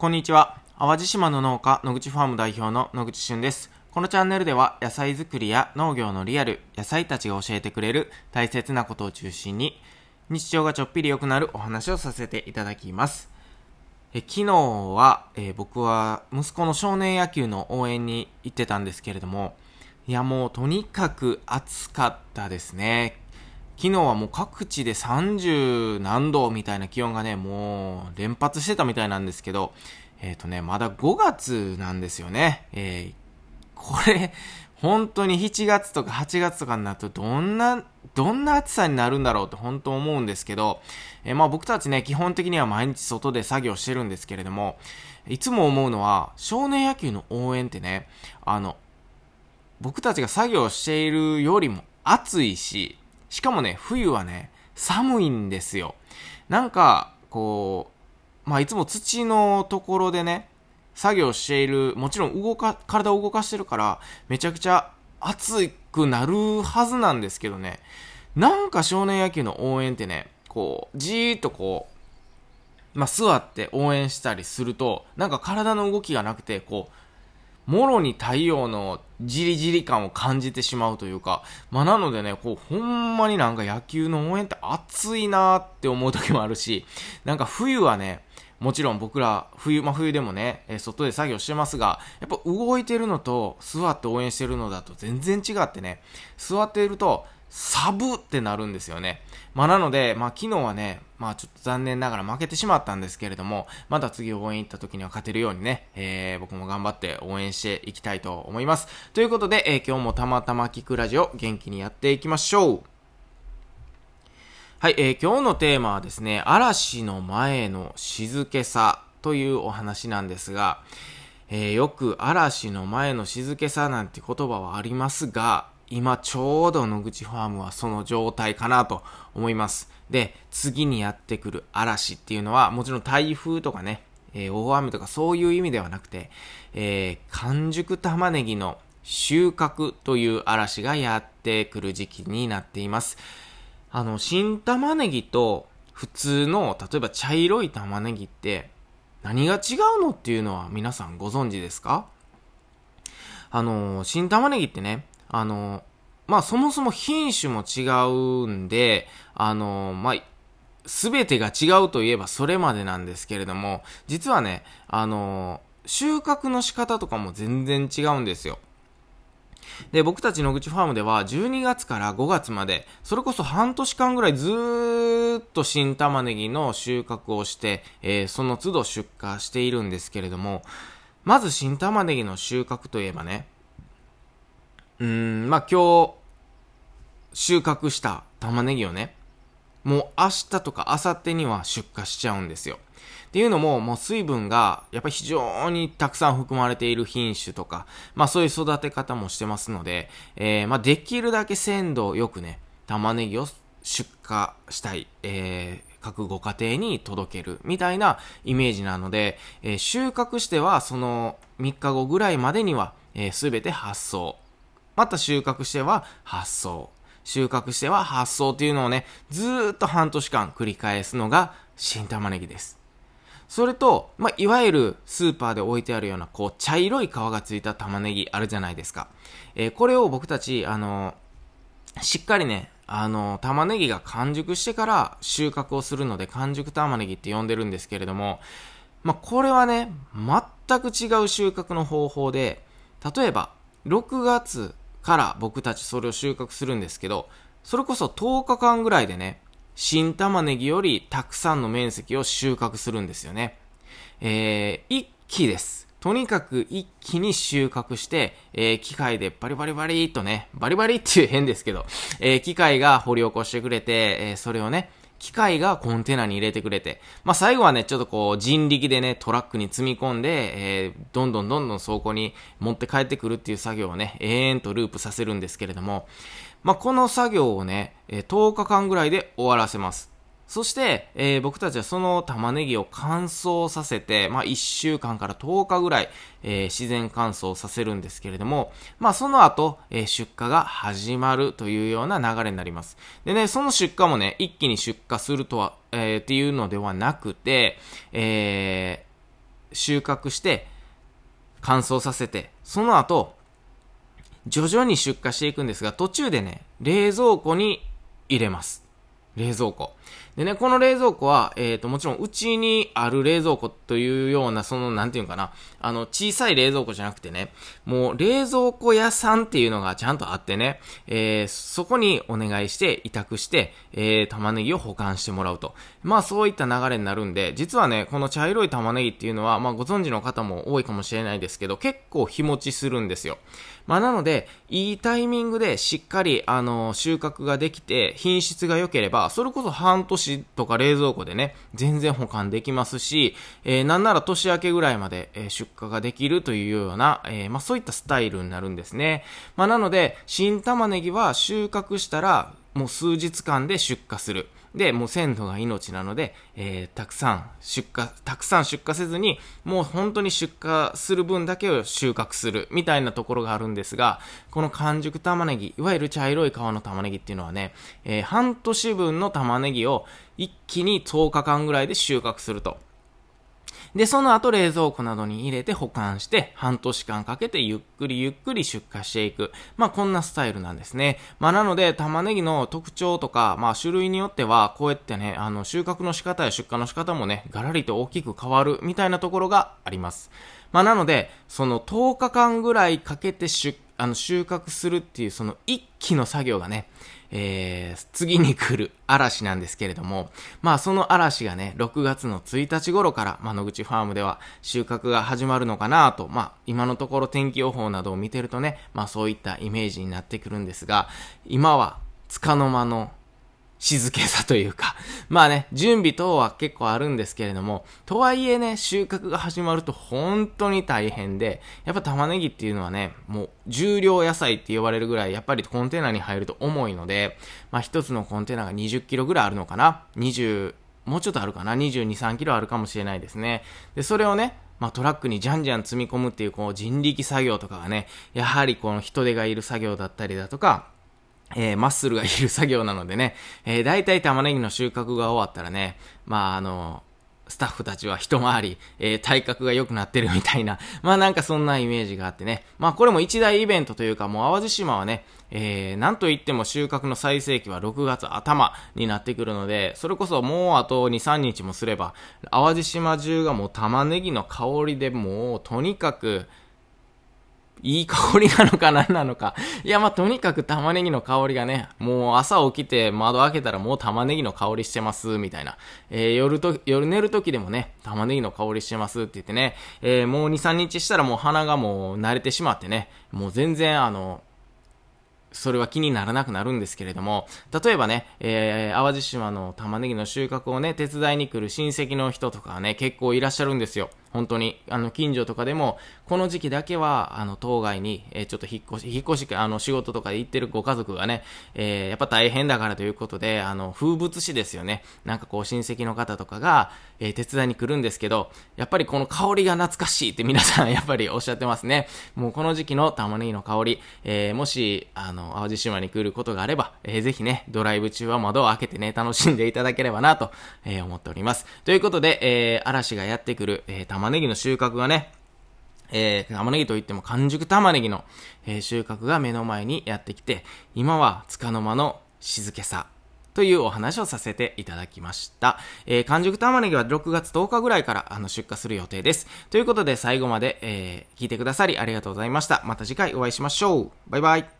こんにちは。淡路島の農家、野口ファーム代表の野口俊です。このチャンネルでは野菜作りや農業のリアル、野菜たちが教えてくれる大切なことを中心に、日常がちょっぴり良くなるお話をさせていただきます。え昨日は、えー、僕は息子の少年野球の応援に行ってたんですけれども、いやもうとにかく暑かったですね。昨日はもう各地で30何度みたいな気温がね、もう連発してたみたいなんですけど、えっ、ー、とね、まだ5月なんですよね。えー、これ、本当に7月とか8月とかになるとどんな、どんな暑さになるんだろうって本当思うんですけど、えー、まあ僕たちね、基本的には毎日外で作業してるんですけれども、いつも思うのは、少年野球の応援ってね、あの、僕たちが作業しているよりも暑いし、しかもね、冬はね、寒いんですよ。なんか、こう、まあ、いつも土のところでね、作業している、もちろん動か、体を動かしてるから、めちゃくちゃ暑くなるはずなんですけどね、なんか少年野球の応援ってね、こう、じーっとこう、まあ、座って応援したりすると、なんか体の動きがなくて、こう、もろに太陽のじりじり感を感じてしまうというか、まあ、なのでね、こう、ほんまになんか野球の応援って暑いなーって思う時もあるし、なんか冬はね、もちろん僕ら、冬、まあ、冬でもね、え外で作業してますが、やっぱ動いてるのと座って応援してるのだと全然違ってね、座っていると、サブってなるんですよね。まあなので、まあ昨日はね、まあちょっと残念ながら負けてしまったんですけれども、また次応援行った時には勝てるようにね、えー、僕も頑張って応援していきたいと思います。ということで、えー、今日もたまたま聞くラジオ元気にやっていきましょう。はい、えー、今日のテーマはですね、嵐の前の静けさというお話なんですが、えー、よく嵐の前の静けさなんて言葉はありますが、今ちょうど野口ファームはその状態かなと思います。で、次にやってくる嵐っていうのは、もちろん台風とかね、えー、大雨とかそういう意味ではなくて、えー、完熟玉ねぎの収穫という嵐がやってくる時期になっています。あの、新玉ねぎと普通の、例えば茶色い玉ねぎって何が違うのっていうのは皆さんご存知ですか？あの、新玉ねぎってね、あの、まあ、そもそも品種も違うんで、あの、まあ、すべてが違うといえばそれまでなんですけれども、実はね、あの、収穫の仕方とかも全然違うんですよ。で、僕たち野口ファームでは12月から5月まで、それこそ半年間ぐらいずーっと新玉ねぎの収穫をして、えー、その都度出荷しているんですけれども、まず新玉ねぎの収穫といえばね、うん、まあ、今日、収穫した玉ねぎをね、もう明日とか明後日には出荷しちゃうんですよ。っていうのも、もう水分が、やっぱり非常にたくさん含まれている品種とか、まあそういう育て方もしてますので、えー、まあできるだけ鮮度よくね、玉ねぎを出荷したい、えー、各ご家庭に届けるみたいなイメージなので、えー、収穫してはその3日後ぐらいまでには、えー、全て発送また収穫しては発送。収穫しては発送っていうのをね、ずーっと半年間繰り返すのが新玉ねぎです。それと、まあ、いわゆるスーパーで置いてあるような、こう、茶色い皮がついた玉ねぎあるじゃないですか。えー、これを僕たち、あのー、しっかりね、あのー、玉ねぎが完熟してから収穫をするので、完熟玉ねぎって呼んでるんですけれども、まあ、これはね、全く違う収穫の方法で、例えば、6月から僕たちそれを収穫するんですけど、それこそ10日間ぐらいでね、新玉ねぎよりたくさんの面積を収穫するんですよね。えー、一気です。とにかく一気に収穫して、えー、機械でバリバリバリっとね、バリバリっていう変ですけど、えー、機械が掘り起こしてくれて、えー、それをね、機械がコンテナに入れてくれて、まあ、最後はね、ちょっとこう、人力でね、トラックに積み込んで、えー、どんどんどんどん倉庫に持って帰ってくるっていう作業をね、永遠とループさせるんですけれども、まあ、この作業をね、10日間ぐらいで終わらせます。そして、えー、僕たちはその玉ねぎを乾燥させて、まあ、1週間から10日ぐらい、えー、自然乾燥させるんですけれども、まあ、その後、えー、出荷が始まるというような流れになります。でね、その出荷もね、一気に出荷するとは、え、っていうのではなくて、え、収穫して、乾燥させて、その後、徐々に出荷していくんですが、途中でね、冷蔵庫に入れます。冷蔵庫。でね、この冷蔵庫は、えっ、ー、と、もちろん、うちにある冷蔵庫というような、その、なんていうかな、あの、小さい冷蔵庫じゃなくてね、もう、冷蔵庫屋さんっていうのがちゃんとあってね、えー、そこにお願いして、委託して、えー、玉ねぎを保管してもらうと。まあ、そういった流れになるんで、実はね、この茶色い玉ねぎっていうのは、まあ、ご存知の方も多いかもしれないですけど、結構日持ちするんですよ。まあ、なので、いいタイミングでしっかり、あの、収穫ができて、品質が良ければ、それこそ半年とか冷蔵庫でね、全然保管できますし、えー、なんなら年明けぐらいまで、え、出荷ができるというような、えー、まあ、そういったスタイルになるんですね。まあ、なので、新玉ねぎは収穫したら、もう数日間で出荷する。で、もう鮮度が命なので、えー、たくさん出荷、たくさん出荷せずに、もう本当に出荷する分だけを収穫する、みたいなところがあるんですが、この完熟玉ねぎ、いわゆる茶色い皮の玉ねぎっていうのはね、えー、半年分の玉ねぎを一気に10日間ぐらいで収穫すると。で、その後冷蔵庫などに入れて保管して、半年間かけてゆっくりゆっくり出荷していく。まあ、こんなスタイルなんですね。まあ、なので、玉ねぎの特徴とか、まあ、種類によっては、こうやってね、あの、収穫の仕方や出荷の仕方もね、ガラリと大きく変わるみたいなところがあります。まあ、なので、その10日間ぐらいかけて出、あの、収穫するっていう、その一気の作業がね、えー、次に来る嵐なんですけれども、まあその嵐がね、6月の1日頃から、まあ野口ファームでは収穫が始まるのかなと、まあ今のところ天気予報などを見てるとね、まあそういったイメージになってくるんですが、今は、つかの間の静けさというか、まあね、準備等は結構あるんですけれども、とはいえね、収穫が始まると本当に大変で、やっぱ玉ねぎっていうのはね、もう重量野菜って呼ばれるぐらい、やっぱりコンテナに入ると重いので、まあ一つのコンテナが20キロぐらいあるのかな ?20、もうちょっとあるかな ?22、3キロあるかもしれないですね。で、それをね、まあ、トラックにじゃんじゃん積み込むっていうこう人力作業とかがね、やはりこの人手がいる作業だったりだとか、えー、マッスルがいる作業なのでね、えー、大体玉ねぎの収穫が終わったらね、まあ、あの、スタッフたちは一回り、えー、体格が良くなってるみたいな、まあなんかそんなイメージがあってね。まあこれも一大イベントというか、もう淡路島はね、えー、なんといっても収穫の最盛期は6月頭になってくるので、それこそもうあと2、3日もすれば、淡路島中がもう玉ねぎの香りでもうとにかく、いい香りなのか何なのか。いや、まあ、とにかく玉ねぎの香りがね、もう朝起きて窓開けたらもう玉ねぎの香りしてます、みたいな。えー、夜と、夜寝る時でもね、玉ねぎの香りしてますって言ってね、えー、もう2、3日したらもう鼻がもう慣れてしまってね、もう全然あの、それは気にならなくなるんですけれども、例えばね、えー、淡路島の玉ねぎの収穫をね、手伝いに来る親戚の人とかね、結構いらっしゃるんですよ。本当に、あの、近所とかでも、この時期だけは、あの、当該に、えー、ちょっと引っ越し、引っ越し、あの、仕事とかで行ってるご家族がね、えー、やっぱ大変だからということで、あの、風物詩ですよね。なんかこう、親戚の方とかが、えー、手伝いに来るんですけど、やっぱりこの香りが懐かしいって皆さん やっぱりおっしゃってますね。もうこの時期の玉ねぎの香り、えー、もし、あの、淡路島に来ることがあれば、えー、ぜひね、ドライブ中は窓を開けてね、楽しんでいただければなと、えー、思っております。ということで、えー、嵐がやってくる、えー、玉ねぎの収穫がね、えー、玉ねぎといっても完熟玉ねぎの、えー、収穫が目の前にやってきて、今は束の間の静けさというお話をさせていただきました。えー、完熟玉ねぎは6月10日ぐらいからあの出荷する予定です。ということで最後まで、えー、聞いてくださりありがとうございました。また次回お会いしましょう。バイバイ。